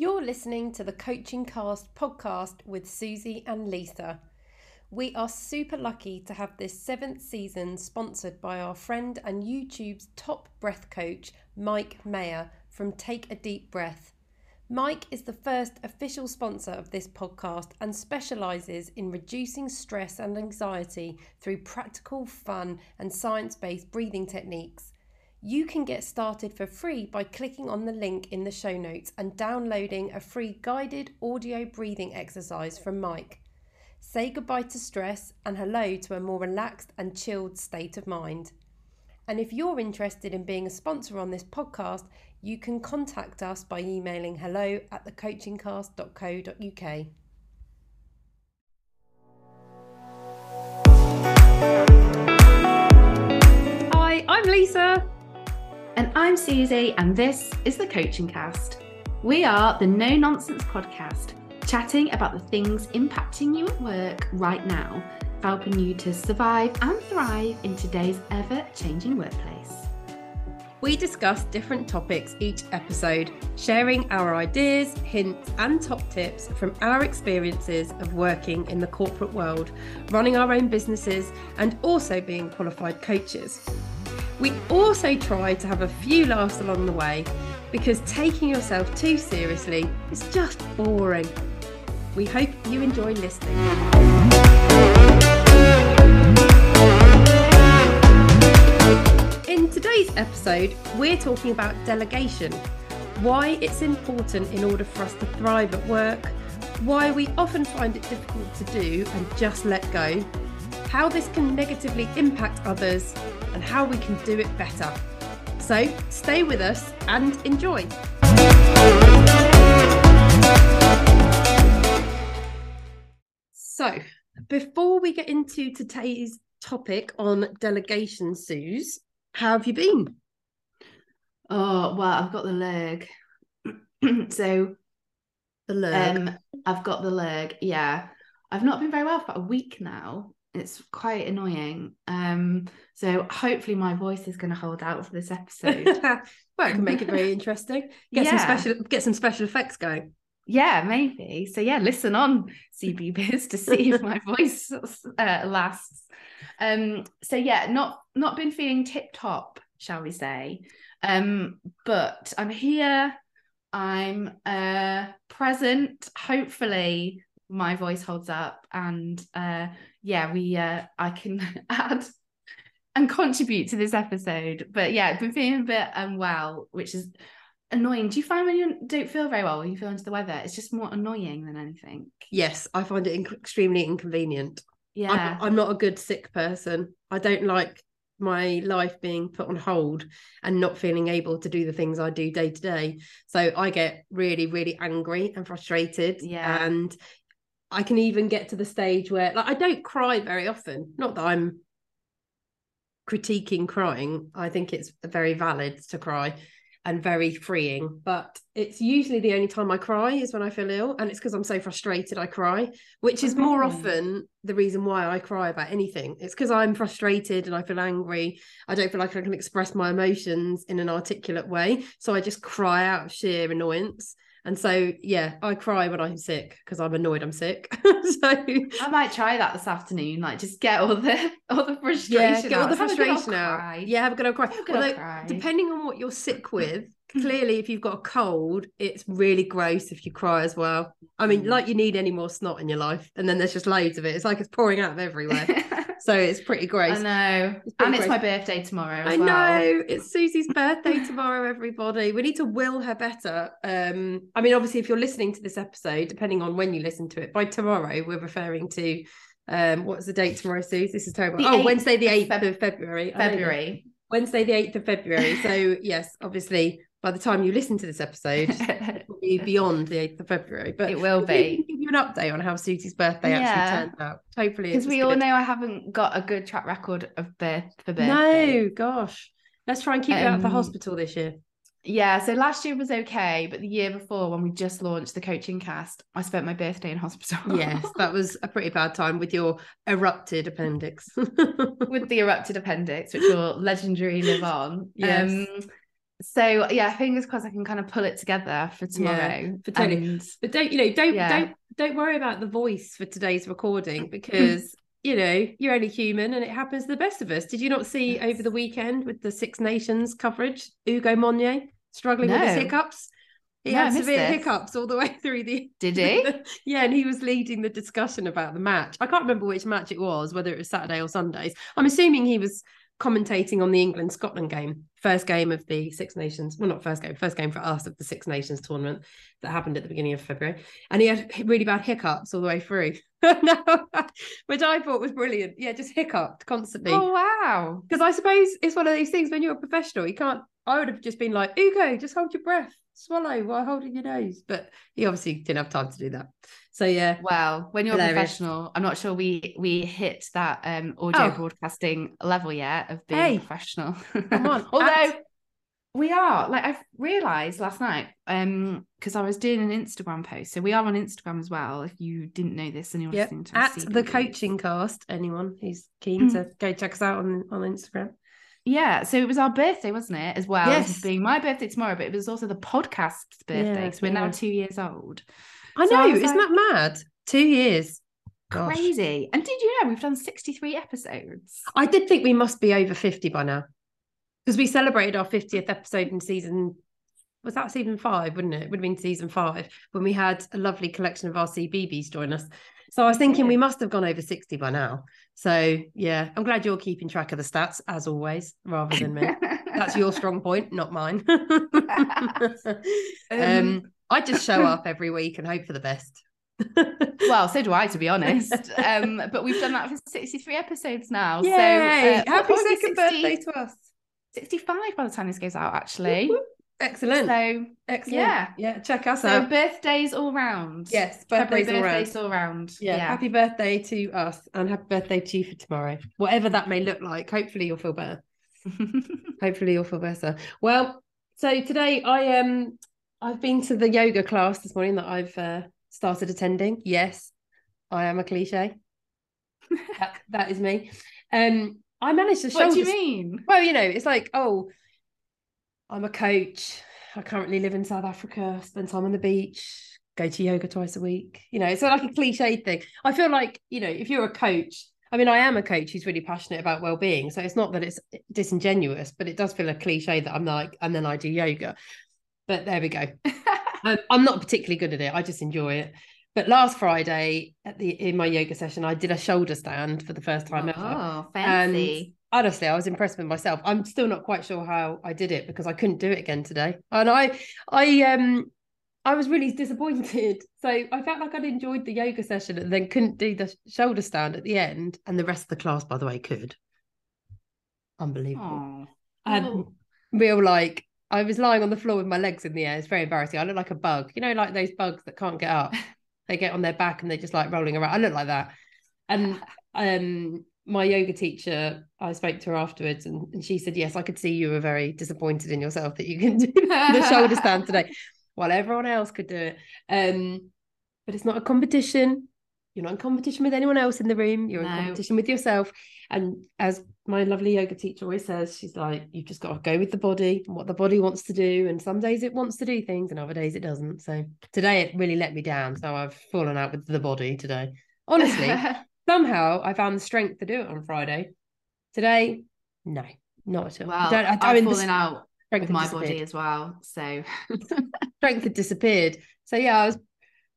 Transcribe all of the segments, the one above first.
You're listening to the Coaching Cast podcast with Suzy and Lisa. We are super lucky to have this seventh season sponsored by our friend and YouTube's top breath coach, Mike Maher from Take a Deep Breath. Mike is the first official sponsor of this podcast and specialises in reducing stress and anxiety through practical, fun, and science based breathing techniques. You can get started for free by clicking on the link in the show notes and downloading a free guided audio breathing exercise from Mike. Say goodbye to stress and hello to a more relaxed and chilled state of mind. And if you're interested in being a sponsor on this podcast, you can contact us by emailing hello at thecoachingcast.co.uk. Hi, I'm Lisa. And I'm Suzy, and this is the Coaching Cast. We are the No Nonsense podcast, chatting about the things impacting you at work right now, helping you to survive and thrive in today's ever changing workplace. We discuss different topics each episode, sharing our ideas, hints, and top tips from our experiences of working in the corporate world, running our own businesses, and also being qualified coaches. We also try to have a few laughs along the way because taking yourself too seriously is just boring. We hope you enjoy listening. In today's episode, we're talking about delegation, why it's important in order for us to thrive at work, why we often find it difficult to do and just let go, how this can negatively impact others, and how we can do it better. So stay with us and enjoy. So, before we get into today's topic on delegation, Suze, how have you been? Oh, well, I've got the leg. so, the leg. Um, I've got the leg. Yeah. I've not been very well for about a week now it's quite annoying. Um, so hopefully my voice is going to hold out for this episode. well, it can make it very interesting. Get yeah. some special get some special effects going. Yeah, maybe. So yeah, listen on CB Biz to see if my voice uh, lasts. Um, so yeah, not not been feeling tip top, shall we say? Um, but I'm here. I'm uh present. Hopefully, my voice holds up, and uh, yeah, we uh, I can add and contribute to this episode. But yeah, I've been feeling a bit unwell, which is annoying. Do you find when you don't feel very well, when you feel under the weather, it's just more annoying than anything? Yes, I find it inc- extremely inconvenient. Yeah, I'm, I'm not a good sick person. I don't like my life being put on hold and not feeling able to do the things I do day to day. So I get really, really angry and frustrated. Yeah. And I can even get to the stage where like I don't cry very often. Not that I'm critiquing crying. I think it's very valid to cry and very freeing. But it's usually the only time I cry is when I feel ill. And it's because I'm so frustrated I cry, which is more mm-hmm. often the reason why I cry about anything. It's because I'm frustrated and I feel angry. I don't feel like I can express my emotions in an articulate way. So I just cry out of sheer annoyance. And so, yeah, I cry when I'm sick because I'm annoyed I'm sick. so I might try that this afternoon, like just get all the all the frustration. Yeah, get out. all the frustration out. Cry. Yeah, have a good old cry. Good Although, cry. depending on what you're sick with, clearly if you've got a cold, it's really gross if you cry as well. I mean, mm. like you need any more snot in your life, and then there's just loads of it. It's like it's pouring out of everywhere. so it's pretty gross. I know. It's and it's my birthday tomorrow I well. know. It's Suzy's birthday tomorrow, everybody. We need to will her better. Um, I mean, obviously, if you're listening to this episode, depending on when you listen to it, by tomorrow, we're referring to um, what's the date tomorrow, Suzy? This is terrible. The oh, Wednesday, the 8th Feb- of February. February. Wednesday, the 8th of February. So, yes, obviously, by the time you listen to this episode, it will be beyond the 8th of February. But it will be. an update on how Suzy's birthday yeah. actually turned out. Hopefully, because we all know I haven't got a good track record of birth for birthday. No, gosh. Let's try and keep um, you out of the um, hospital this year. Yeah, so last year was okay, but the year before, when we just launched the coaching cast, I spent my birthday in hospital. yes, that was a pretty bad time with your erupted appendix. with the erupted appendix, which will legendary live on. Yes. Um, so yeah, fingers crossed I can kind of pull it together for tomorrow. for totally. And But don't you know? Don't Yeah. don't don't worry about the voice for today's recording because you know you're only human and it happens to the best of us. Did you not see Yes. over the weekend with the Six Nations coverage, Hugo Monye struggling with his hiccups? He No, had severe this. hiccups all the way through the. did he? yeah, and he was leading the discussion about the match. I can't remember which match it was, whether it was Saturday or Sundays. I'm assuming he was commentating on the England Scotland game, first game of the Six Nations. Well, not first game, first game for us of the Six Nations tournament that happened at the beginning of February. And he had really bad hiccups all the way through, which I thought was brilliant. Yeah, just hiccuped constantly. oh wow. Because I suppose it's one of those things when you're a professional, you can't. I would have just been like, Ugo, just hold your breath, swallow while holding your nose. But he obviously didn't have time to do that. So yeah, Well, when you're a Hilarious. professional, I'm not sure we we hit that um audio Oh. broadcasting level yet of being Hey, professional. come on, Although we are, like I've realised last night, um, because I was doing an Instagram post. So we are on Instagram as well. If you didn't know this and you're Yep. listening to at us, the coaching cast. Anyone who's keen to go check us out on on Instagram. Yeah, so it was our birthday, wasn't it? As well Yes. being my birthday tomorrow, but it was also the podcast's birthday. Yeah, so we're now two years old. I So know, I isn't like- that mad? Two years. Gosh. Crazy. And did you know we've done 63 episodes? I did think we must be over 50 by now. Because we celebrated our 50th episode in season was that season five, wouldn't it? It would have been season five when we had a lovely collection of our CBBs join us. So I was thinking we must have gone over 60 by now. So yeah, I'm glad you're keeping track of the stats as always, rather than me. That's your strong point, not mine. um, I just show up every week and hope for the best. well, so do I, to be honest. Um, but we've done that for 63 episodes now. Yay! So uh, Happy second is it, birthday to us. 65 by the time this goes out, actually. Whoop, whoop. Excellent. So, Excellent. yeah. Yeah. Check us so out. birthdays all round. Yes, February birthdays all round. all round. Yeah, happy birthday to us and happy birthday to you for tomorrow. Whatever that may look like. Hopefully you'll feel better. Hopefully you'll feel better. Well, so today I um I've been to the yoga class this morning that I've uh, started attending. Yes, I am a cliche. that, that is me. Um I managed to show. what do you mean? Well, you know, it's like, oh, I'm a coach. I currently live in South Africa, spend time on the beach, go to yoga twice a week. You know, it's like a cliche thing. I feel like, you know, if you're a coach, I mean, I am a coach who's really passionate about well-being. So it's not that it's disingenuous, but it does feel a cliche that I'm like, and then I do yoga. But there we go. Um, I'm not particularly good at it. I just enjoy it. But last Friday at the in my yoga session, I did a shoulder stand for the first time ever Oh, fancy. honestly, I was impressed with myself. I'm still not quite sure how I did it because I couldn't do it again today. And I I um I was really disappointed. So I felt like I'd enjoyed the yoga session and then couldn't do the shoulder stand at the end. And the rest of the class, by the way, could. Unbelievable. Oh. And Oh. real like I was lying on the floor with my legs in the air. It's very embarrassing. I look like a bug. You know, like those bugs that can't get up. they get on their back and they're just like rolling around. I look like that. And um my yoga teacher, I spoke to her afterwards and, and she said, Yes, I could see you were very disappointed in yourself that you can do the shoulder stand today while everyone else could do it. Um, but it's not a competition. You're not in competition with anyone else in the room. You're in competition with yourself. And as my lovely yoga teacher always says, she's like, you've just got to go with the body and what the body wants to do. And some days it wants to do things and other days it doesn't. So today it really let me down. So I've fallen out with the body today. Honestly, somehow I found the strength to do it on Friday. Today, no, not at all. well, I- I've mean, fallen out strength with my body as well. So strength had disappeared. So yeah, I was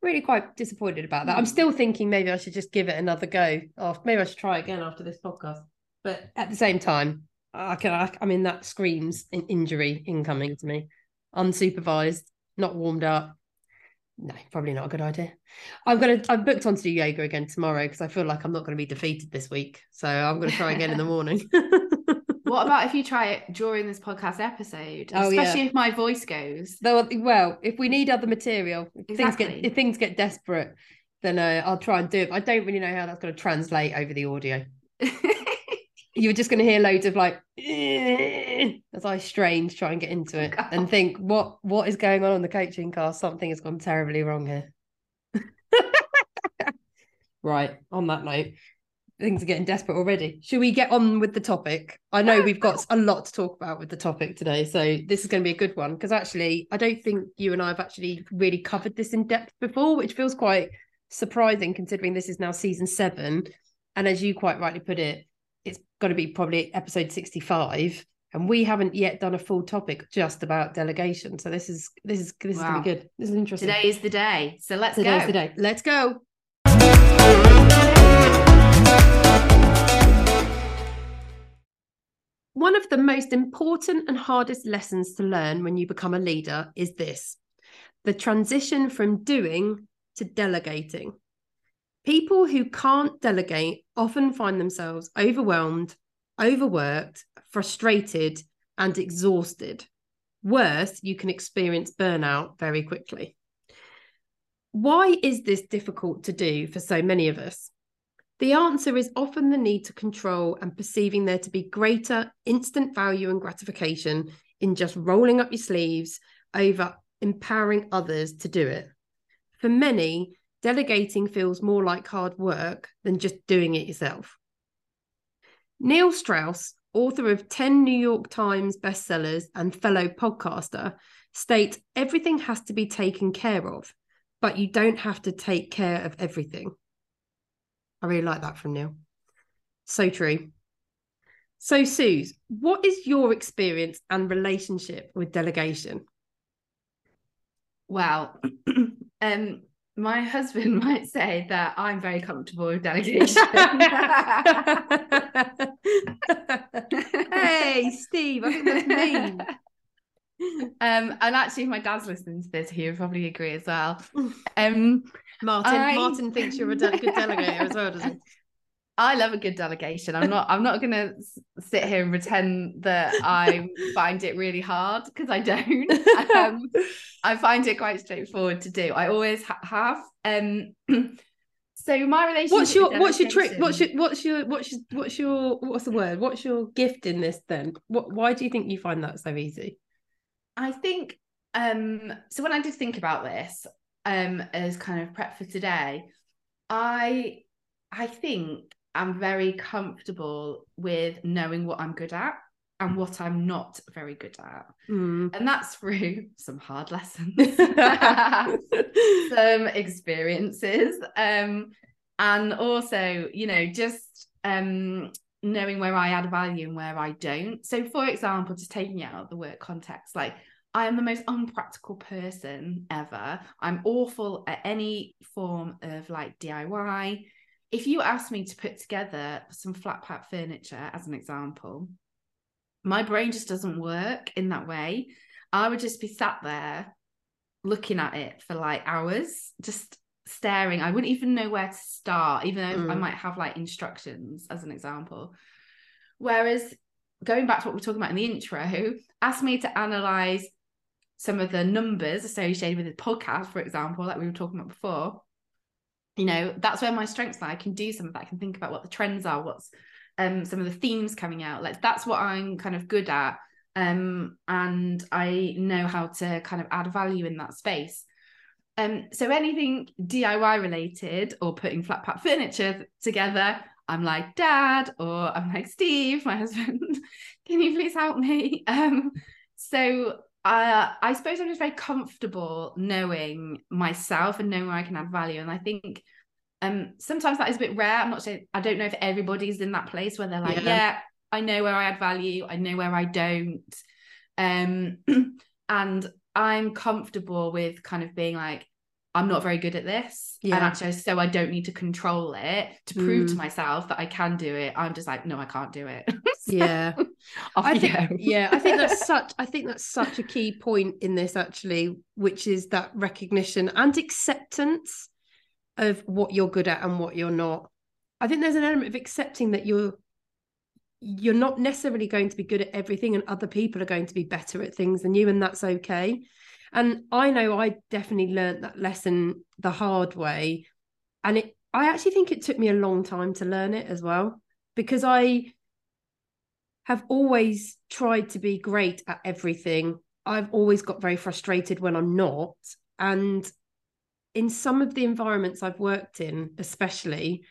really quite disappointed about that. I'm Hmm. still thinking maybe I should just give it another go. After maybe I should try again after this podcast. But at the same time, I can. I, I mean, that screams an injury incoming to me, unsupervised, not warmed up. No, probably not a good idea. I'm gonna. I'm booked on to do yoga again tomorrow because I feel like I'm not going to be defeated this week. So I'm going to try again in the morning. what about if you try it during this podcast episode? Oh, yeah. Especially if my voice goes. Though, well, if we need other material, if things Exactly. get if things get desperate, then uh, I'll try and do it. But I don't really know how that's going to translate over the audio. You're just going to hear loads of like eh, as I strain to try and get into it God. and think what what is going on on the coaching cast. Something has gone terribly wrong here. right. On that note, things are getting desperate already. Should we get on with the topic? I know we've got a lot to talk about with the topic today, so this is going to be a good one because actually, I don't think you and I have actually really covered this in depth before, which feels quite surprising considering this is now season seven. And as you quite rightly put it, to be probably episode 65 and we haven't yet done a full topic just about delegation. So this is this is this wow. is going to be good. This is interesting. Today is the day. So let's today go. the day. Let's go. One of the most important and hardest lessons to learn when you become a leader is this the transition from doing to delegating People who can't delegate often find themselves overwhelmed, overworked, frustrated, and exhausted. Worse, you can experience burnout very quickly. Why is this difficult to do for so many of us? The answer is often the need to control and perceiving there to be greater instant value and gratification in just rolling up your sleeves over empowering others to do it. For many, delegating feels more like hard work than just doing it yourself. Neil Strauss, author of 10 New York Times bestsellers and fellow podcaster, states everything has to be taken care of, but you don't have to take care of everything. I really like that from Neil. So true. So, Suze, what is your experience and relationship with delegation? Well, um, my husband might say that I'm very comfortable with delegation. hey, Steve, I think that's mean. Um, and actually, if my dad's listening to this, he would probably agree as well. Um, Martin, I... Martin thinks you're a de- good delegator as well, doesn't he? I love a good delegation. I'm not. I'm not going to sit here and pretend that I find it really hard because I don't. Um, I find it quite straightforward to do. I always ha- have. Um, so my relationship. What's your What's your trick? What's your What's your What's your What's your What's the word? What's your gift in this then? What? Why do you think you find that so easy? I think. Um. So when I did think about this, um, as kind of prep for today, I I think I'm very comfortable with knowing what I'm good at and what I'm not very good at. Mm. And that's through some hard lessons, some experiences, um, and also, you know, just um, knowing where I add value and where I don't. So, for example, just taking it out of the work context, like I am the most unpractical person ever. I'm awful at any form of like DIY if you ask me to put together some flat pack furniture as an example, my brain just doesn't work in that way. I would just be sat there looking at it for like hours, just staring. I wouldn't even know where to start, even though mm. I might have like instructions as an example. Whereas going back to what we are talking about in the intro, ask me to analyze some of the numbers associated with the podcast, for example, like we were talking about before you know that's where my strengths lie. I can do some of that. I can think about what the trends are what's um some of the themes coming out. Like that's what i'm kind of good at. Um and i know how to kind of add value in that space. Um so anything diy related or putting flat pack furniture together i'm like dad or i'm like steve my husband can you please help me? Um so uh, I suppose I'm just very comfortable knowing myself and knowing where I can add value. And I think um, sometimes that is a bit rare. I'm not saying I don't know if everybody's in that place where they're like, yeah, yeah I know where I add value, I know where I don't. Um, and I'm comfortable with kind of being like, I'm not very good at this. Yeah. And actually, so I don't need to control it to prove mm. to myself that I can do it. I'm just like, no, I can't do it. so, yeah. I think, yeah, I think that's such I think that's such a key point in this actually, which is that recognition and acceptance of what you're good at and what you're not. I think there's an element of accepting that you're you're not necessarily going to be good at everything and other people are going to be better at things than you and that's okay and I know I definitely learned that lesson the hard way. And it I actually think it took me a long time to learn it as well, because I have always tried to be great at everything. I've always got very frustrated when I'm not. And in some of the environments I've worked in, especially,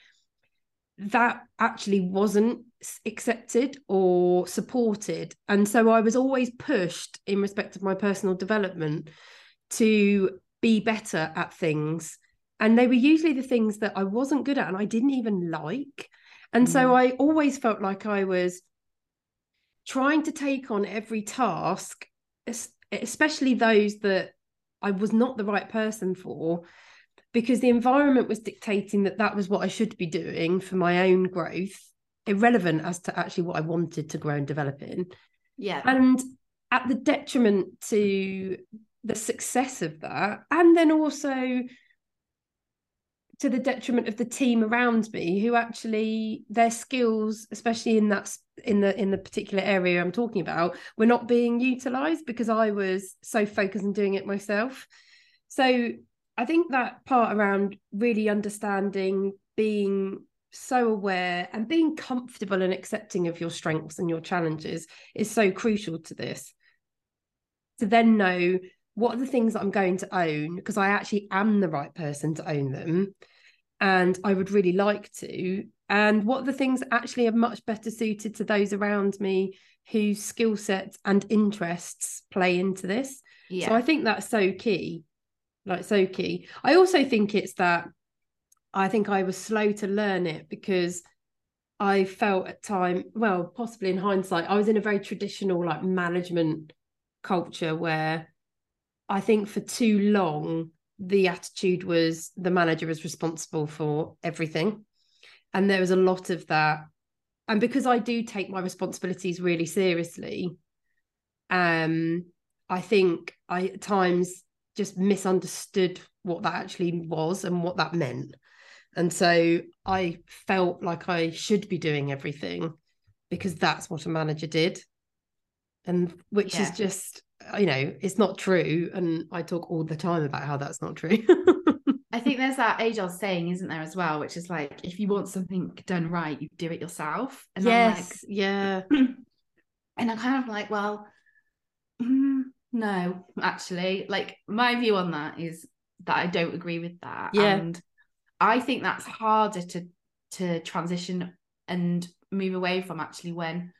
that actually wasn't accepted or supported. And so I was always pushed in respect of my personal development to be better at things. And they were usually the things that I wasn't good at and I didn't even like. And mm. so I always felt like I was trying to take on every task, especially those that I was not the right person for, because the environment was dictating that that was what I should be doing for my own growth, irrelevant as to actually what I wanted to grow and develop in. Yeah. And at the detriment to the success of that. And then also to the detriment of the team around me who actually their skills especially in that in the in the particular area i'm talking about were not being utilized because i was so focused on doing it myself so i think that part around really understanding being so aware and being comfortable and accepting of your strengths and your challenges is so crucial to this to then know what are the things that i'm going to own because i actually am the right person to own them and I would really like to. And what the things actually are much better suited to those around me whose skill sets and interests play into this. Yeah. So I think that's so key, like so key. I also think it's that I think I was slow to learn it because I felt at time, well, possibly in hindsight, I was in a very traditional like management culture where I think for too long the attitude was the manager is responsible for everything. And there was a lot of that. And because I do take my responsibilities really seriously, um, I think I at times just misunderstood what that actually was and what that meant. And so I felt like I should be doing everything because that's what a manager did. And which yeah. is just you know it's not true and i talk all the time about how that's not true i think there's that age old saying isn't there as well which is like if you want something done right you do it yourself and yes like, yeah and i'm kind of like well mm, no actually like my view on that is that i don't agree with that yeah. and i think that's harder to to transition and move away from actually when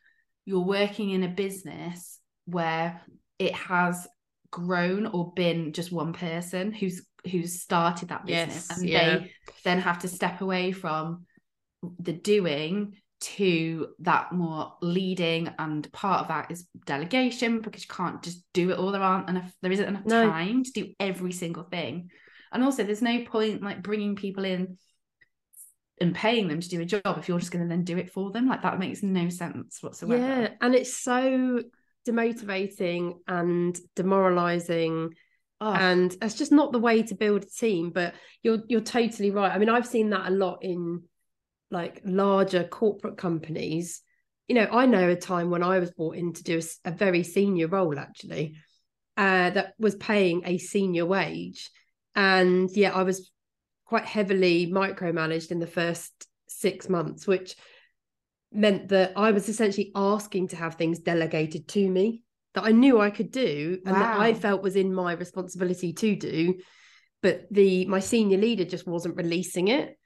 you're working in a business where it has grown or been just one person who's who's started that business yes, and yeah. they then have to step away from the doing to that more leading and part of that is delegation because you can't just do it all there aren't enough there isn't enough no. time to do every single thing and also there's no point like bringing people in and paying them to do a job if you're just going to then do it for them. Like that makes no sense whatsoever. Yeah and it's so demotivating and demoralizing oh. and it's just not the way to build a team but you're you're totally right. I mean i've seen that a lot in like larger corporate companies. You know i know a time when i was brought in to do a, a very senior role actually uh, that was paying a senior wage and yeah i was quite heavily micromanaged in the first six months which meant that I was essentially asking to have things delegated to me that I knew I could do and wow. that I felt was in my responsibility to do but the my senior leader just wasn't releasing it.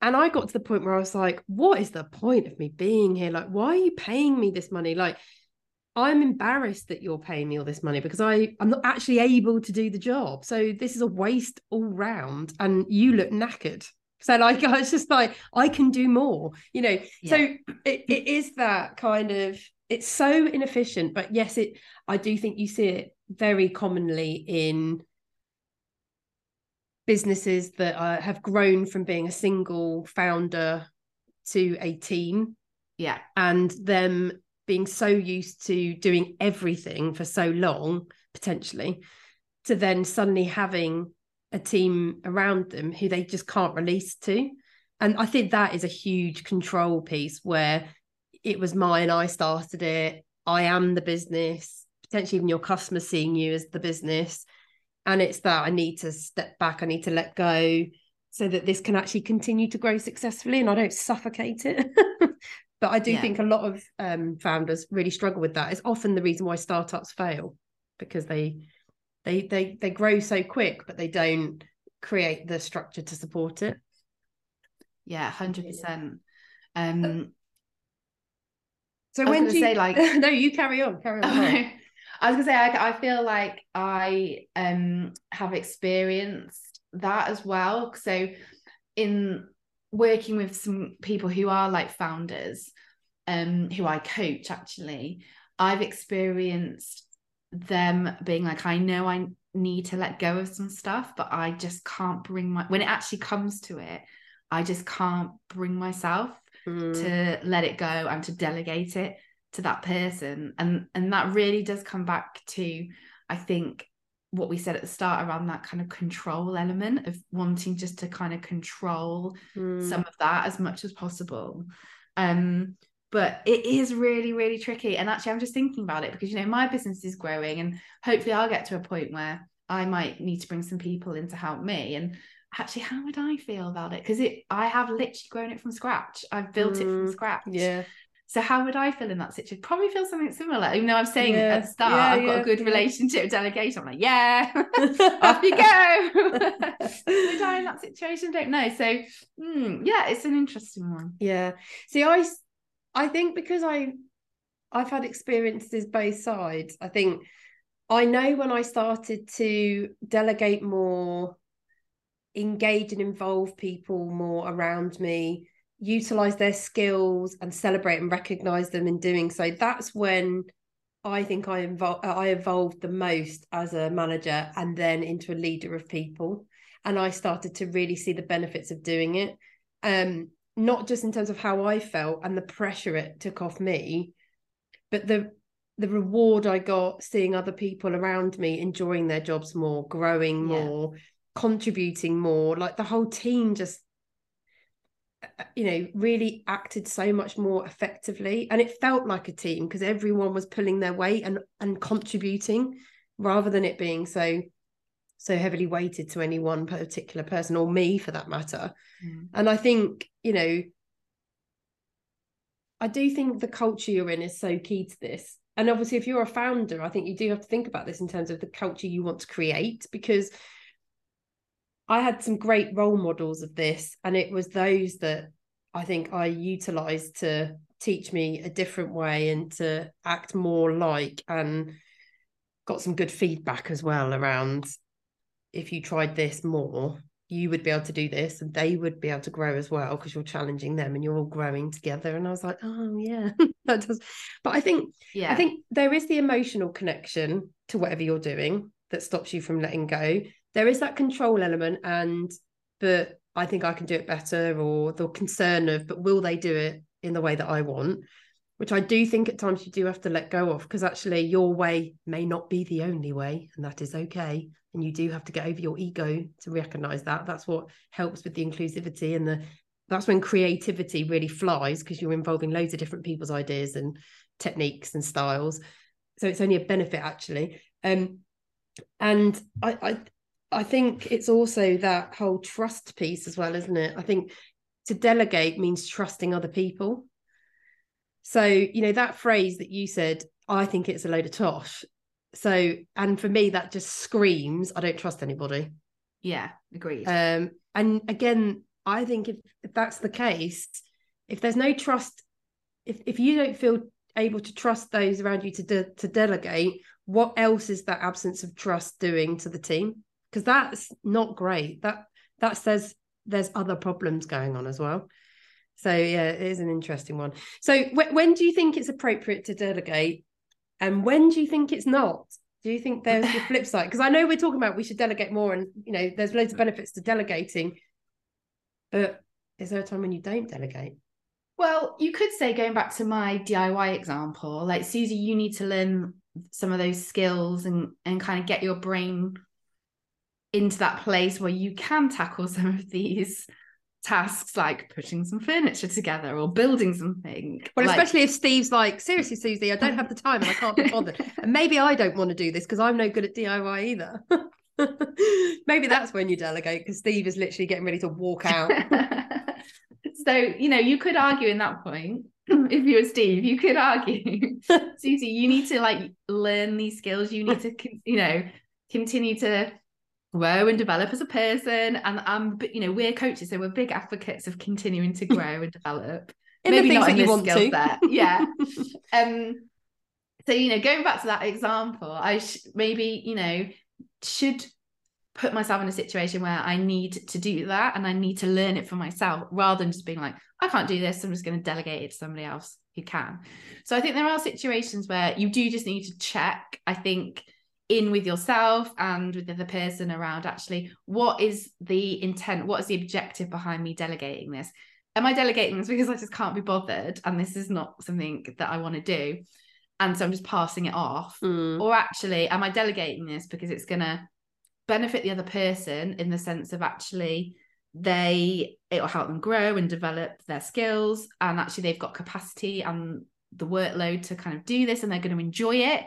And I got to the point where I was like what is the point of me being here? Like why are you paying me this money? Like I'm embarrassed that you're paying me all this money because I I'm not actually able to do the job so this is a waste all round and you look knackered so like I was just like, I can do more, you know. Yeah. So it, it is that kind of it's so inefficient, but yes, it I do think you see it very commonly in businesses that uh, have grown from being a single founder to a team. Yeah. And them being so used to doing everything for so long, potentially, to then suddenly having a team around them who they just can't release to. And I think that is a huge control piece where it was mine, I started it, I am the business, potentially even your customers seeing you as the business. And it's that I need to step back, I need to let go so that this can actually continue to grow successfully and I don't suffocate it. but I do yeah. think a lot of um, founders really struggle with that. It's often the reason why startups fail because they they they they grow so quick but they don't create the structure to support it yeah 100% Um, so when do you say, like- no, you carry on, carry on. sorry. I was gonna say I, I feel like I um have experienced that as well. So in working with some people who are like founders, um, who I coach actually, I've experienced them being like, I know I need to let go of some stuff, but I just can't bring my when it actually comes to it, I just can't bring myself Mm. to let it go and to delegate it to that person and and that really does come back to i think what we said at the start around that kind of control element of wanting just to kind of control Mm. some of that as much as possible. Um but it is really really tricky. And actually i'm just thinking about it because you know my business is growing and hopefully i'll get to a point where i might need to bring some people in to help me. And actually how would i feel about it? Because it i have literally grown it from scratch. I've built it from Mm, scratch. Yeah. So how would I feel in that situation? Probably feel something similar. Even though I'm saying Yeah, at the start, yeah, I've got a good relationship with delegation. I'm like, yeah, off you go. would I in that situation? Don't know. So hmm, yeah, it's an interesting one. Yeah. See, I I think because I I've had experiences both sides. I think I know when I started to delegate more, engage and involve people more around me, utilize their skills and celebrate and recognize them in doing so. That's when I think I involved I evolved the most as a manager and then into a leader of people. And I started to really see the benefits of doing it. Um, not just in terms of how I felt and the pressure it took off me, but the the reward I got seeing other people around me enjoying their jobs more, growing Yeah. more, contributing more. Like the whole team just uh, you know really acted so much more effectively. And it felt like a team because everyone was pulling their weight and and contributing rather than it being so so heavily weighted to any one particular person or me for that matter. Mm. And I think, you know, I do think the culture you're in is so key to this. And obviously, if you're a founder, I think you do have to think about this in terms of the culture you want to create, because I had some great role models of this, and it was those that I think I utilized to teach me a different way and to act more like, and got some good feedback as well around if you tried this more, you would be able to do this and they would be able to grow as well because you're challenging them and you're all growing together. And I was like, oh yeah, that does. But I think Yeah. I think there is the emotional connection to whatever you're doing that stops you from letting go. There is that control element, and but I think I can do it better, or the concern of, but will they do it in the way that I want? Which I do think at times you do have to let go of because actually your way may not be the only way, and that is okay. And you do have to get over your ego to recognize that. That's what helps with the inclusivity and the that's when creativity really flies because you're involving loads of different people's ideas and techniques and styles. So it's only a benefit actually. Um, and I, I I think it's also that whole trust piece as well, isn't it? I think to delegate means trusting other people. So, you know, that phrase that you said, I think it's a load of tosh. So, and for me, that just screams, I don't trust anybody. yeah. Agreed. Um, and again, I think if, if that's the case, if there's no trust, if, if you don't feel able to trust those around you to de- to delegate, what else is that absence of trust doing to the team? Because that's not great. That that says there's other problems going on as well. So yeah, it is an interesting one. So wh- when do you think it's appropriate to delegate, and when do you think it's not? Do you think there's the flip side? Because I know we're talking about we should delegate more, and you know there's loads of benefits to delegating, but is there a time when you don't delegate? Well, you could say going back to my DIY example, like Suzy, you need to learn some of those skills and and kind of get your brain into that place where you can tackle some of these tasks like putting some furniture together or building something. Well, Like- especially if Steve's like, seriously, Suzy, I don't have the time and I can't be bothered. and maybe I don't want to do this because I'm no good at DIY either. maybe that's when you delegate because Steve is literally getting ready to walk out. so you know you could argue in that point if you were steve you could argue suzy you need to like learn these skills you need to you know continue to grow and develop as a person and I'm, you know we're coaches so we're big advocates of continuing to grow and develop in maybe not in you want skill to. set. Yeah. um. So you know, going back to that example, I sh- maybe you know should put myself in a situation where I need to do that and I need to learn it for myself rather than just being like, I can't do this. I'm just going to delegate it to somebody else who can. So I think there are situations where you do just need to check. I think in with yourself and with the other person around actually what is the intent? What is the objective behind me delegating this? Am i delegating this because i just can't be bothered and this is not something that i want to do? And so i'm just passing it off. Mm. or actually am i delegating this because it's going to benefit the other person in the sense of actually they it'll help them grow and develop their skills and actually they've got capacity and the workload to kind of do this and they're going to enjoy it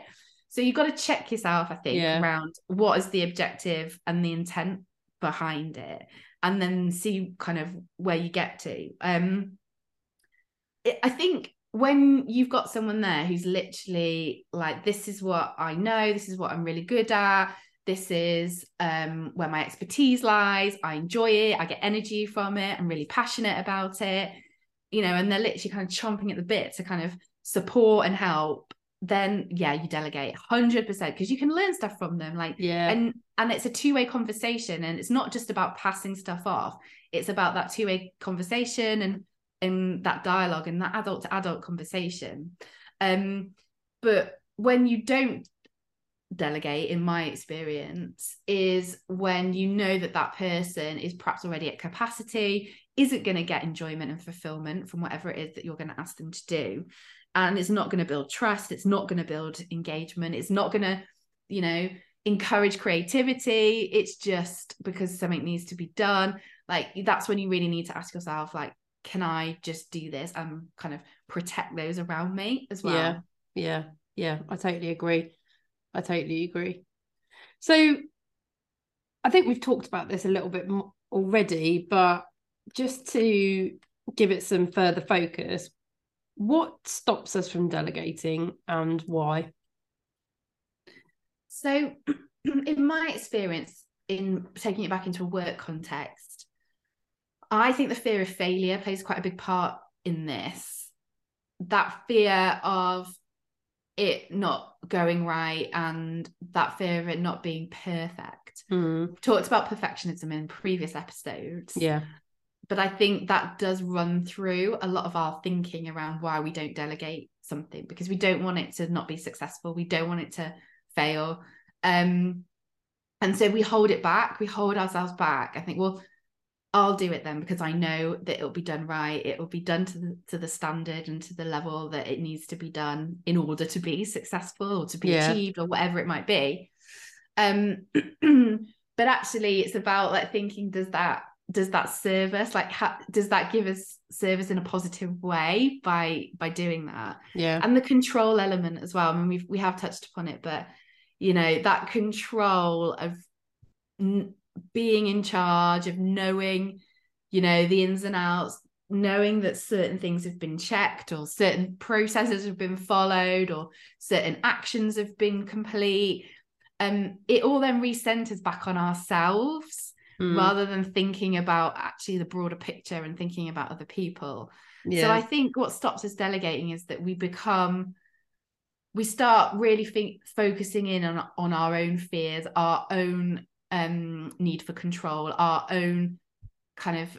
so you've got to check yourself i think Yeah. around what is the objective and the intent behind it and then see kind of where you get to um it, i think when you've got someone there who's literally like this is what i know this is what i'm really good at this is um where my expertise lies i enjoy it i get energy from it i'm really passionate about it you know and they're literally kind of chomping at the bit to kind of support and help then yeah you delegate 100% because you can learn stuff from them like Yeah. and and it's a two-way conversation and it's not just about passing stuff off. It's about that two-way conversation and and that dialogue and that adult to adult conversation. Um but when you don't delegate in my experience is when you know that that person is perhaps already at capacity isn't going to get enjoyment and fulfillment from whatever it is that you're going to ask them to do and it's not going to build trust it's not going to build engagement it's not going to you know encourage creativity it's just because something needs to be done like that's when you really need to ask yourself like can i just do this and kind of protect those around me as well Yeah. Yeah. Yeah. I totally agree. I totally agree. So I think we've talked about this a little bit already, but just to give it some further focus, what stops us from delegating and why? So, in my experience, in taking it back into a work context, I think the fear of failure plays quite a big part in this. That fear of it not going right and that fear of it not being perfect. We've talked about perfectionism in previous episodes. Yeah. But I think that does run through a lot of our thinking around why we don't delegate something because we don't want it to not be successful. We don't want it to fail. Um, and so we hold it back, we hold ourselves back. I think, well, I'll do it then because I know that it'll be done right. It will be done to the to the standard and to the level that it needs to be done in order to be successful or to be Yeah. achieved or whatever it might be. Um, but actually, it's about like thinking: does that does that serve us? Like, how, does that give us service in a positive way by by doing that? Yeah. and the control element as well. I mean, we've we have touched upon it, but you know that control of n- being in charge of knowing, you know, the ins and outs, knowing that certain things have been checked or certain processes have been followed or certain actions have been complete. Um, it all then recenters back on ourselves Hmm. rather than thinking about actually the broader picture and thinking about other people. yeah. So I think what stops us delegating is that we become we start really think focusing in on on our own fears, our own um need for control, our own kind of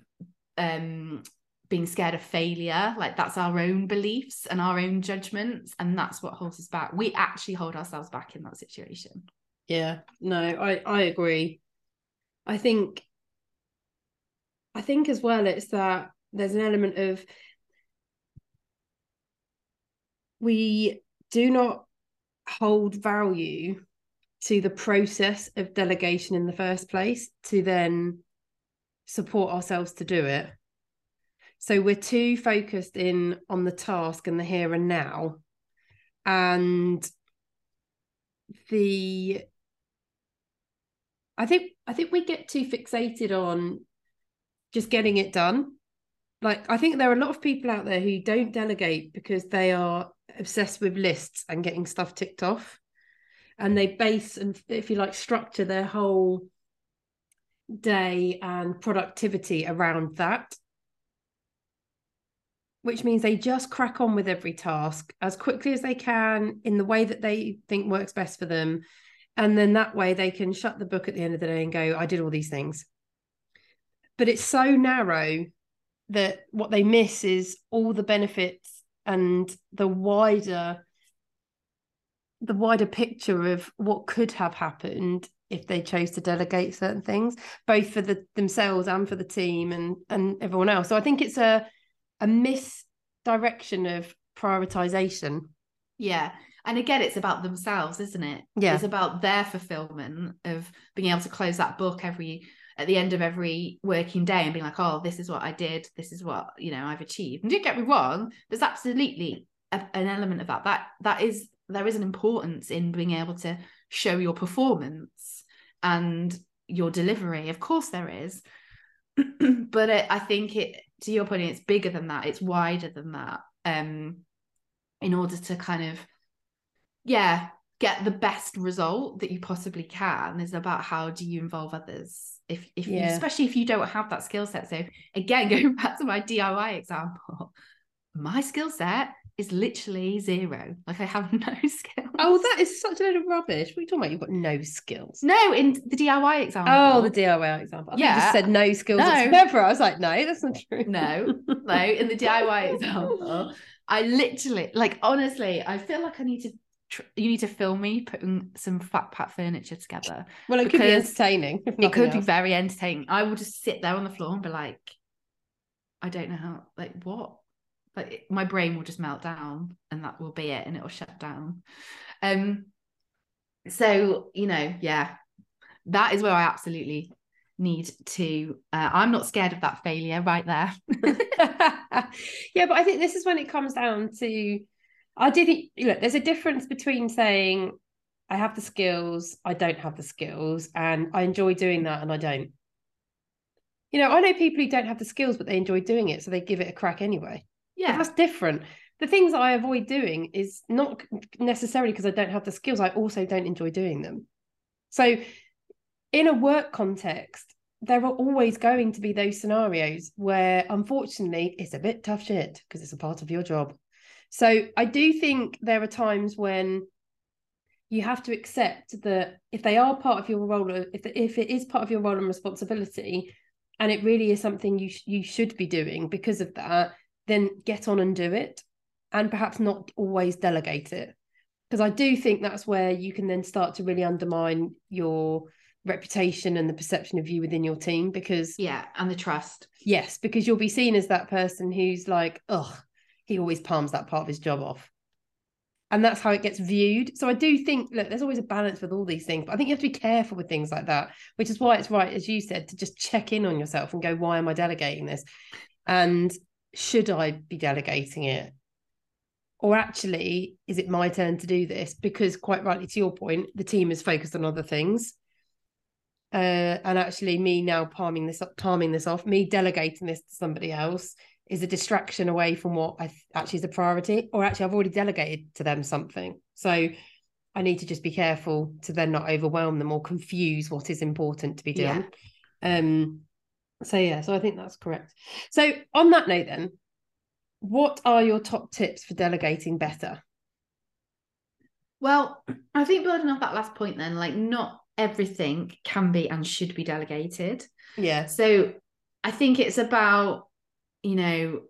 um being scared of failure like that's our own beliefs and our own judgments and that's what holds us back we actually hold ourselves back in that situation Yeah, no, I I agree. I think I think as well it's that there's an element of we do not hold value to the process of delegation in the first place to then support ourselves to do it. So we're too focused in on the task and the here and now and the I think I think we get too fixated on just getting it done. Like I think there are a lot of people out there who don't delegate because they are obsessed with lists and getting stuff ticked off. And they base and if you like structure their whole day and productivity around that. which means they just crack on with every task as quickly as they can in the way that they think works best for them. And then that way they can shut the book at the end of the day and go, I did all these things. But it's so narrow that what they miss is all the benefits and the wider the wider picture of what could have happened if they chose to delegate certain things both for the themselves and for the team and and everyone else. So i think it's a a misdirection of prioritization. Yeah and again it's about themselves isn't it? Yeah. It's about their fulfillment of being able to close that book every at the end of every working day and being like oh this is what i did. This is what you know i've achieved. And don't get me wrong there's absolutely a, an element of that. That that is there is an importance in being able to show your performance and your delivery. Of course there is. But it, i think it to your point it's bigger than that. It's wider than that um in order to kind of yeah get the best result that you possibly can is about how do you involve others if if yeah. you, especially if you don't have that skill set so again going back to my diy example my skill set is literally zero. Like I have no skills. Oh, that is such a load of rubbish. What are you talking about? You've got no skills. No, in the DIY example. Oh, the DIY example. I yeah. just said no skills no. whatsoever. I was like, no, that's not true. No, no. In the DIY example, I literally, like, honestly, I feel like I need to you need to film me putting some flat pack furniture together. Well, it could be entertaining. It could else. be very entertaining. I will just sit there on the floor and be like, I don't know how, like, what? like my brain will just melt down and that will be it and it will shut down um so you know yeah that is where i absolutely need to uh, i'm not scared of that failure right there yeah but i think this is when it comes down to i did look there's a difference between saying i have the skills i don't have the skills and i enjoy doing that and i don't. You know i know people who don't have the skills but they enjoy doing it so they give it a crack anyway. Yeah. that's different. The things i avoid doing is not necessarily because i don't have the skills i also don't enjoy doing them. So in a work context there are always going to be those scenarios where unfortunately it's a bit tough shit because it's a part of your job so i do think there are times when you have to accept that if they are part of your role if, if it is part of your role and responsibility and it really is something you sh- you should be doing because of that then get on and do it and perhaps not always delegate it. Because i do think that's where you can then start to really undermine your reputation and the perception of you within your team because yeah and the trust. Yes because you'll be seen as that person who's like oh he always palms that part of his job off and that's how it gets viewed so i do think look there's always a balance with all these things but i think you have to be careful with things like that which is why it's right as you said to just check in on yourself and go why am i delegating this and should I be delegating it? Or actually, is it my turn to do this? Because, quite rightly, to your point, the team is focused on other things. Uh, and actually, me now palming this up, palming this off, me delegating this to somebody else is a distraction away from what I th- actually is a priority. Or actually, I've already delegated to them something. So I need to just be careful to then not overwhelm them or confuse what is important to be done. Yeah. Um, so yeah, so I think that's correct. So on that note, then, what are your top tips for delegating better? Well, I think building off that last point, then, like not everything can be and should be delegated. Yeah. So I think it's about, you know,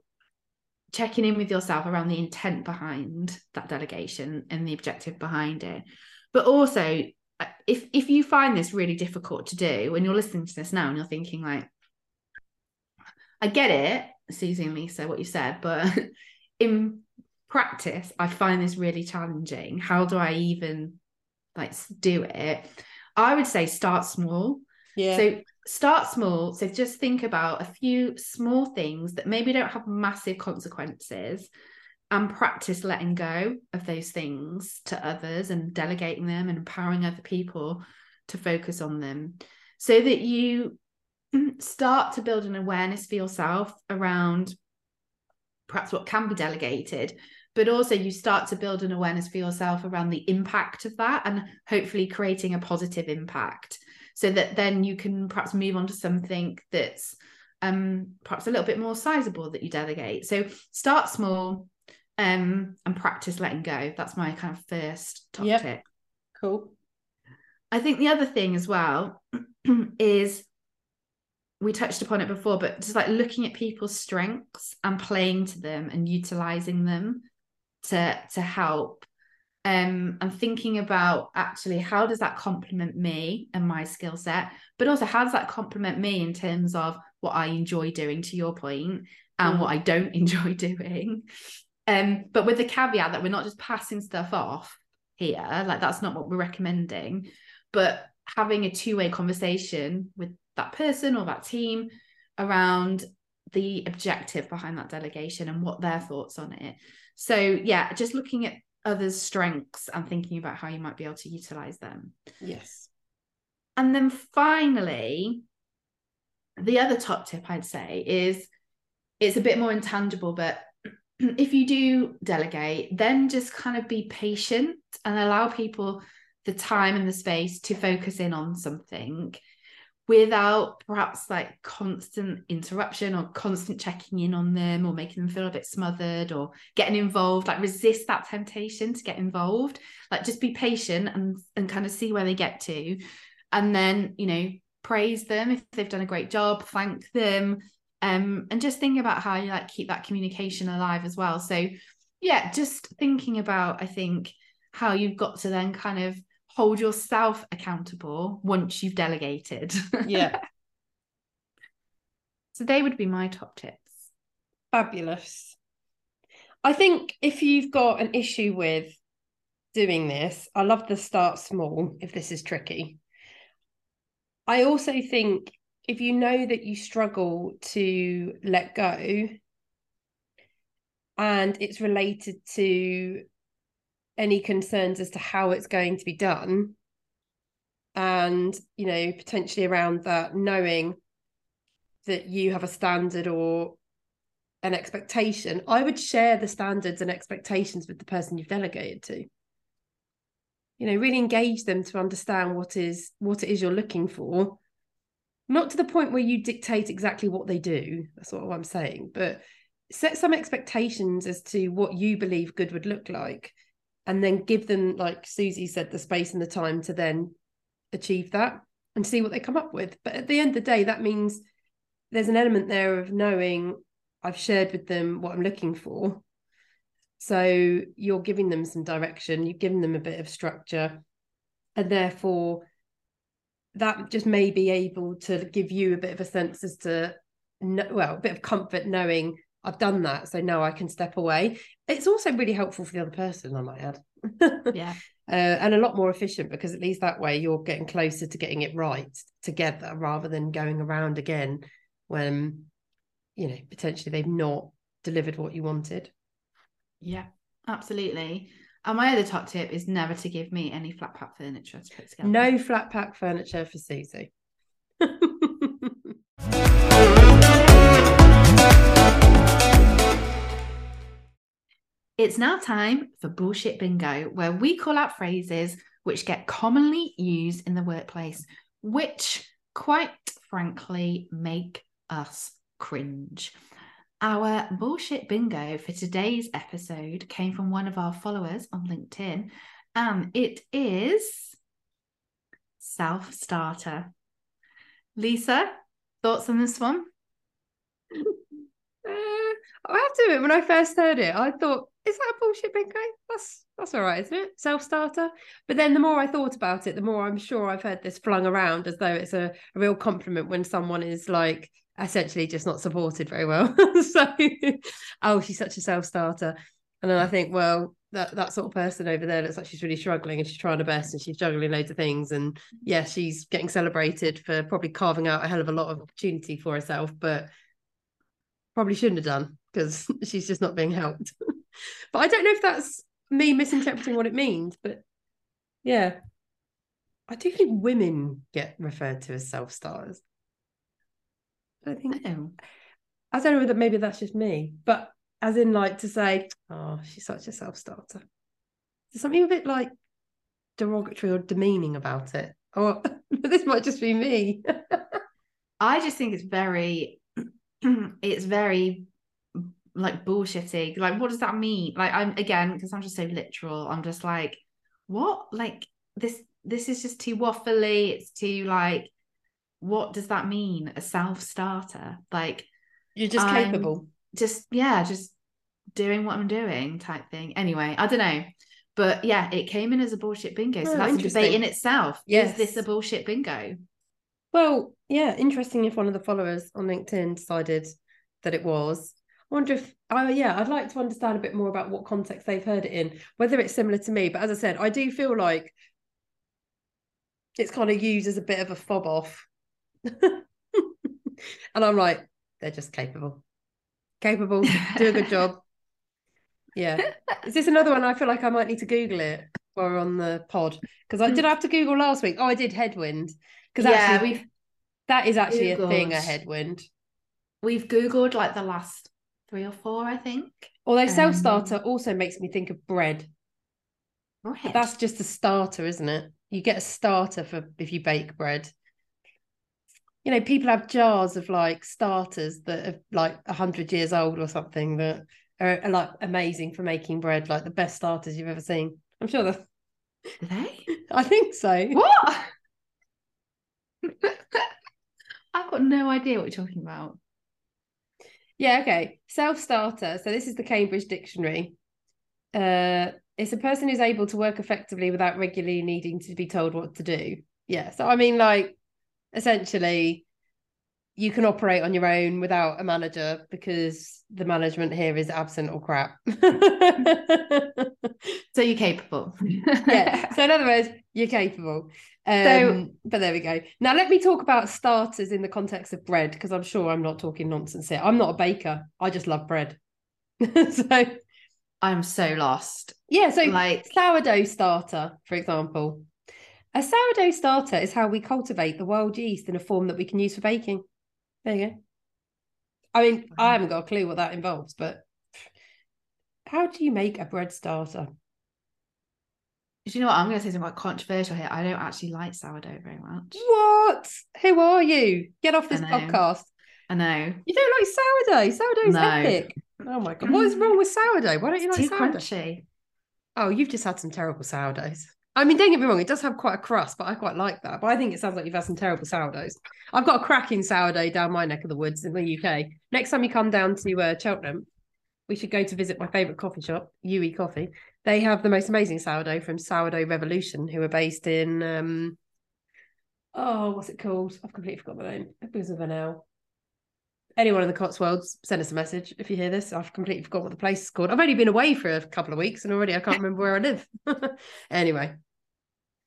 checking in with yourself around the intent behind that delegation and the objective behind it. But also, uh, if if you find this really difficult to do and you're listening to this now and you're thinking like I get it, Suzy and Lisa, what you said, but in practice, I find this really challenging. How do I even like do it? I would say start small. Yeah. So start small. So just think about a few small things that maybe don't have massive consequences and practice letting go of those things to others and delegating them and empowering other people to focus on them so that you start to build an awareness for yourself around perhaps what can be delegated but also you start to build an awareness for yourself around the impact of that and hopefully creating a positive impact so that then you can perhaps move on to something that's um perhaps a little bit more sizable that you delegate. So start small um and practice letting go. That's my kind of first top Yep. tip. Cool. I think the other thing as well is we touched upon it before, but just like looking at people's strengths and playing to them and utilizing them to to help. Um, and thinking about actually how does that complement me and my skill set, but also how does that complement me in terms of what I enjoy doing to your point and Mm. what I don't enjoy doing. Um, but with the caveat that we're not just passing stuff off here, like that's not what we're recommending, but having a two-way conversation with that person or that team around the objective behind that delegation and what their thoughts on it. So yeah, just looking at others' strengths and thinking about how you might be able to utilize them. Yes. And then finally, the other top tip I'd say is it's a bit more intangible, but if you do delegate, then just kind of be patient and allow people the time and the space to focus in on something without perhaps like constant interruption or constant checking in on them or making them feel a bit smothered or getting involved like resist that temptation to get involved. Like just be patient and and kind of see where they get to. And then you know praise them if they've done a great job thank them um and just think about how you like keep that communication alive as well. So yeah just thinking about i think how you've got to then kind of hold yourself accountable once you've delegated Yeah. so they would be my top tips Fabulous. I think if you've got an issue with doing this, I love the start small if this is tricky. I also think if you know that you struggle to let go and it's related to any concerns as to how it's going to be done and you know potentially around that knowing that you have a standard or an expectation, I would share the standards and expectations with the person you've delegated to. You know, really engage them to understand what is what it is you're looking for. Not to the point where you dictate exactly what they do. That's what I'm saying, but set some expectations as to what you believe good would look like, and then give them, like Suzy said, the space and the time to then achieve that and see what they come up with. But at the end of the day, that means there's an element there of knowing I've shared with them what I'm looking for. So you're giving them some direction, you've given them a bit of structure, and therefore that just may be able to give you a bit of a sense as to, well, a bit of comfort knowing I've done that. So now I can step away. It's also really helpful for the other person, I might add. yeah uh, and a lot more efficient because at least that way you're getting closer to getting it right together rather than going around again when you know potentially they've not delivered what you wanted yeah absolutely and my other top tip is never to give me any flat pack furniture to put together no flat pack furniture for suzy It's now time for Bullshit Bingo, where we call out phrases which get commonly used in the workplace, which, quite frankly, make us cringe. Our Bullshit Bingo for today's episode came from one of our followers on LinkedIn, and it is self starter. Lisa, thoughts on this one? I have to admit, when I first heard it, I thought, is that a bullshit bingo? That's that's all right, isn't it? Self starter. But then the more I thought about it, the more I'm sure I've heard this flung around as though it's a, a real compliment when someone is like essentially just not supported very well. so, oh, she's such a self starter. And then I think, well, that, that sort of person over there looks like she's really struggling and she's trying her best and she's juggling loads of things. And yeah, she's getting celebrated for probably carving out a hell of a lot of opportunity for herself, but probably shouldn't have done because she's just not being helped. but I don't know if that's me misinterpreting what it means, but yeah. I do think women get referred to as self starters. I think Oh. I don't know whether maybe that's just me, but as in like to say, oh, she's such a self starter. There's something a bit like derogatory or demeaning about it. Or this might just be me. I just think it's very it's very like bullshitty. Like, what does that mean? Like, I'm again because I'm just so literal. I'm just like, what? Like this? This is just too waffly. It's too like, what does that mean? A self starter? Like, you're just I'm capable. Just yeah, just doing what I'm doing type thing. Anyway, I don't know. But yeah, it came in as a bullshit bingo. So Oh, that's a debate in itself. Yes. Is this a bullshit bingo? Well, yeah, interesting if one of the followers on LinkedIn decided that it was. I wonder if, oh, yeah, I'd like to understand a bit more about what context they've heard it in, whether it's similar to me. But as I said, I do feel like it's kind of used as a bit of a fob off. and I'm like, they're just capable. Capable, do a good job. Yeah. Is this another one? I feel like I might need to Google it while we're on the pod. Because I did I have to Google last week. Oh, I did headwind. Because Yeah, actually, we've- that is actually a thing, a headwind. We've Googled like the last three or four, I think. Although Um, self starter also makes me think of bread. Bread. That's just a starter, isn't it? You get a starter for if you bake bread. You know, people have jars of like starters that are like a hundred years old or something that are, are like amazing for making bread, like the best starters you've ever seen. I'm sure that Do they? I think so. What? I've got no idea what you're talking about. Yeah, okay. Self starter. So this is the Cambridge Dictionary. Uh, it's a person who's able to work effectively without regularly needing to be told what to do. Yeah. So I mean, like, essentially, you can operate on your own without a manager because the management here is absent or crap. So you're capable. yeah. So in other words, you're capable. Um, So- but there we go. Now let me talk about starters in the context of bread because I'm sure I'm not talking nonsense here. I'm not a baker. I just love bread. so I'm so lost. yeah, so Like- sourdough starter, for example. A sourdough starter is how we cultivate the wild yeast in a form that we can use for baking. There you go. I mean, I haven't got a clue what that involves, but how do you make a bread starter? Do you know what? I'm going to say something controversial here. I don't actually like sourdough very much. What? Who are you? Get off this know. podcast. I know. You don't like sourdough? Sourdough's No. epic. Oh my god. What is mm. wrong with sourdough? Why don't you It's like too sourdough? crunchy. Oh, you've just had some terrible sourdoughs. I mean, don't get me wrong, it does have quite a crust, but I quite like that. But I think it sounds like you've had some terrible sourdoughs. I've got a cracking sourdough down my neck of the woods in the UK. Next time you come down to uh, Cheltenham, we should go to visit my favourite coffee shop, UE Coffee. They have the most amazing sourdough from Sourdough Revolution, who are based in um oh, what's it called? I've completely forgot the name. It begins with an L. Anyone in the Cotswolds, send us a message if you hear this. I've completely forgotten what the place is called. I've only been away for a couple of weeks and already I can't remember where I live. anyway,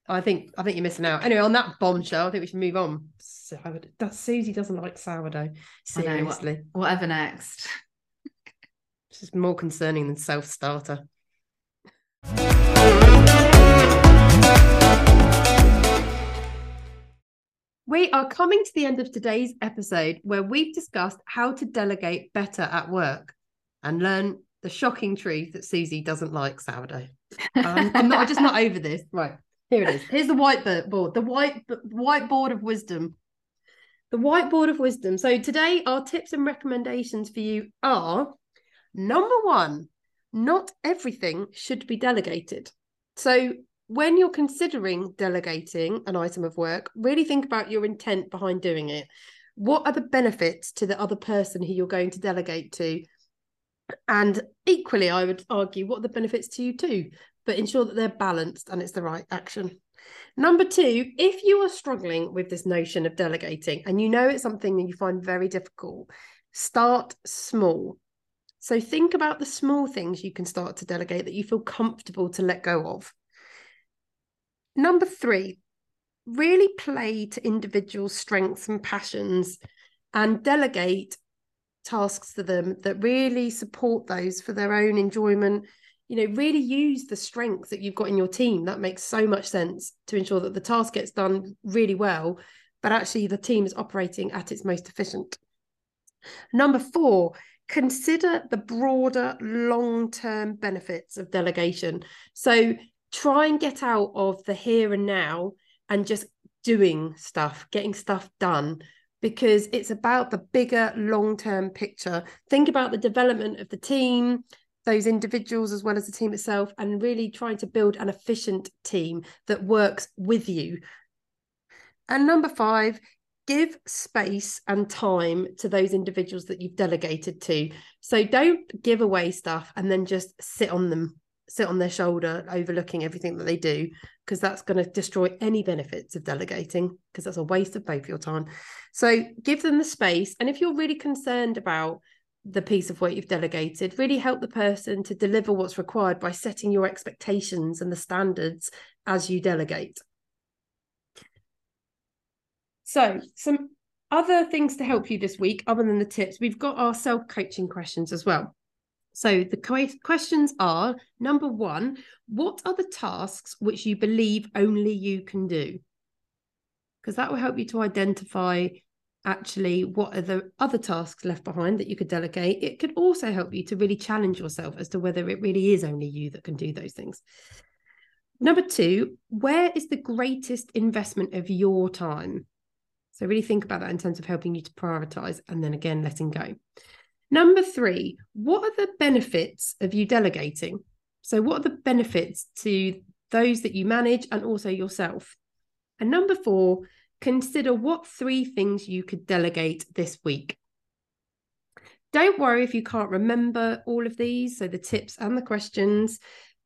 I think I think you're missing out. Anyway, on that bombshell, I think we should move on. Sourdough. That Suzy doesn't like sourdough. Know, what- Seriously, Whatever next. it's just more concerning than self starter. We are coming to the end of today's episode where we've discussed how to delegate better at work and learn the shocking truth that Suzy doesn't like sourdough. Um, I'm, not, I'm just not over this. Right, here it is. Here's the whiteboard, the white whiteboard of wisdom. The whiteboard of wisdom. So today, our tips and recommendations for you are number one, not everything should be delegated. So when you're considering delegating an item of work, really think about your intent behind doing it. What are the benefits to the other person who you're going to delegate to? And equally, I would argue, what are the benefits to you too? But ensure that they're balanced and it's the right action. Number two, if you are struggling with this notion of delegating and you know it's something that you find very difficult, start small. So think about the small things you can start to delegate that you feel comfortable to let go of. Number three, really play to individual strengths and passions and delegate tasks to them that really support those for their own enjoyment. You know, really use the strengths that you've got in your team. That makes so much sense to ensure that the task gets done really well, but actually the team is operating at its most efficient. Number four, consider the broader long term benefits of delegation. So try and get out of the here and now and just doing stuff, getting stuff done because it's about the bigger long term picture. Think about the development of the team, those individuals as well as the team itself, and really trying to build an efficient team that works with you. And number five, give space and time to those individuals that you've delegated to. So don't give away stuff and then just sit on them, sit on their shoulder, overlooking everything that they do, because that's going to destroy any benefits of delegating, because that's a waste of both your time. So give them the space. And if you're really concerned about the piece of work you've delegated, really help the person to deliver what's required by setting your expectations and the standards as you delegate. So, some other things to help you this week, other than the tips, we've got our self coaching questions as well. So, the questions are number one, what are the tasks which you believe only you can do? Because that will help you to identify actually what are the other tasks left behind that you could delegate. It could also help you to really challenge yourself as to whether it really is only you that can do those things. Number two, where is the greatest investment of your time? So really think about that in terms of helping you to prioritize and then again letting go. Number three, what are the benefits of you delegating? So, what are the benefits to those that you manage and also yourself? And number four, consider what three things you could delegate this week. Don't worry if you can't remember all of these. So, the tips and the questions,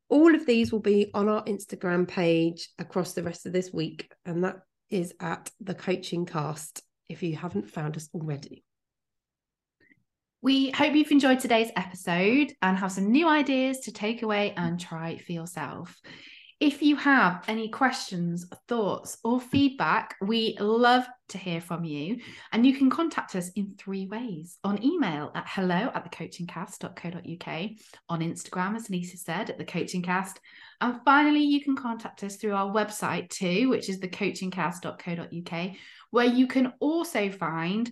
all of these will be on our Instagram page across the rest of this week. And that is at the coaching cast if you haven't found us already. We hope you've enjoyed today's episode and have some new ideas to take away and try for yourself. If you have any questions, thoughts, or feedback, we love to hear from you. And you can contact us in three ways on email at hello at thecoachingcast.co.uk, on Instagram, as Lisa said, at the coachingcast, and finally, you can contact us through our website too, which is thecoachingcast.co.uk, where you can also find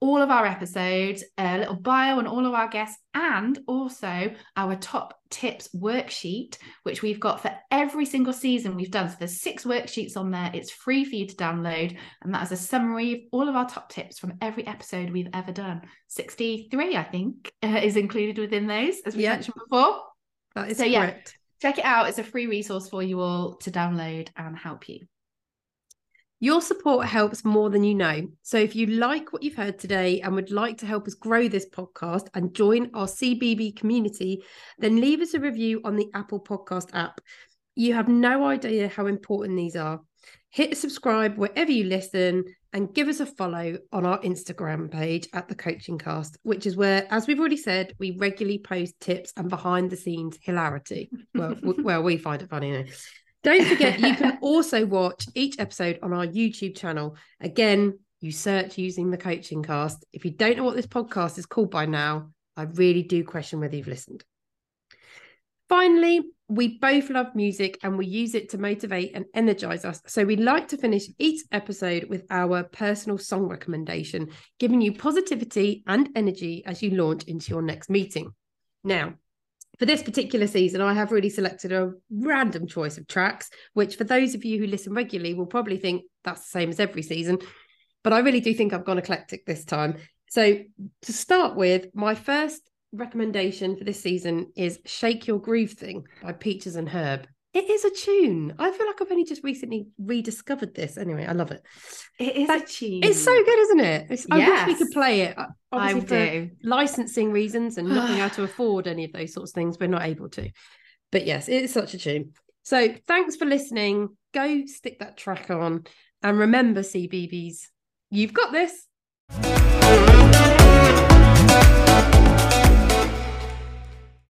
all of our episodes, a little bio on all of our guests, and also our top tips worksheet, which we've got for every single season we've done. So there's six worksheets on there. It's free for you to download. And that is a summary of all of our top tips from every episode we've ever done. 63, I think, uh, is included within those, as we mentioned before. That is so, correct. Yeah, check it out. It's a free resource for you all to download and help you. Your support helps more than you know. So if you like what you've heard today and would like to help us grow this podcast and join our CBB community, then leave us a review on the Apple Podcast app. You have no idea how important these are. Hit subscribe wherever you listen and give us a follow on our Instagram page at the Coaching Cast, which is where, as we've already said, we regularly post tips and behind the scenes hilarity. Well, well, we find it funny. Don't forget, you can also watch each episode on our YouTube channel. Again, you search using the Coaching Cast. If you don't know what this podcast is called by now, I really do question whether you've listened. Finally, we both love music and we use it to motivate and energize us. So we like to finish each episode with our personal song recommendation, giving you positivity and energy as you launch into your next meeting. Now, for this particular season, I have really selected a random choice of tracks, which for those of you who listen regularly will probably think that's the same as every season. But I really do think I've gone eclectic this time. So, to start with, my first recommendation for this season is Shake Your Groove Thing by Peaches and Herb. It is a tune. I feel like I've only just recently rediscovered this. Anyway, I love it. It is a tune. It's so good, isn't it? Yes. I wish we could play it. Uh, obviously, I do. licensing reasons and not being able to afford any of those sorts of things, we're not able to. But yes, it is such a tune. So thanks for listening. Go stick that track on. And remember, CBBs, you've got this.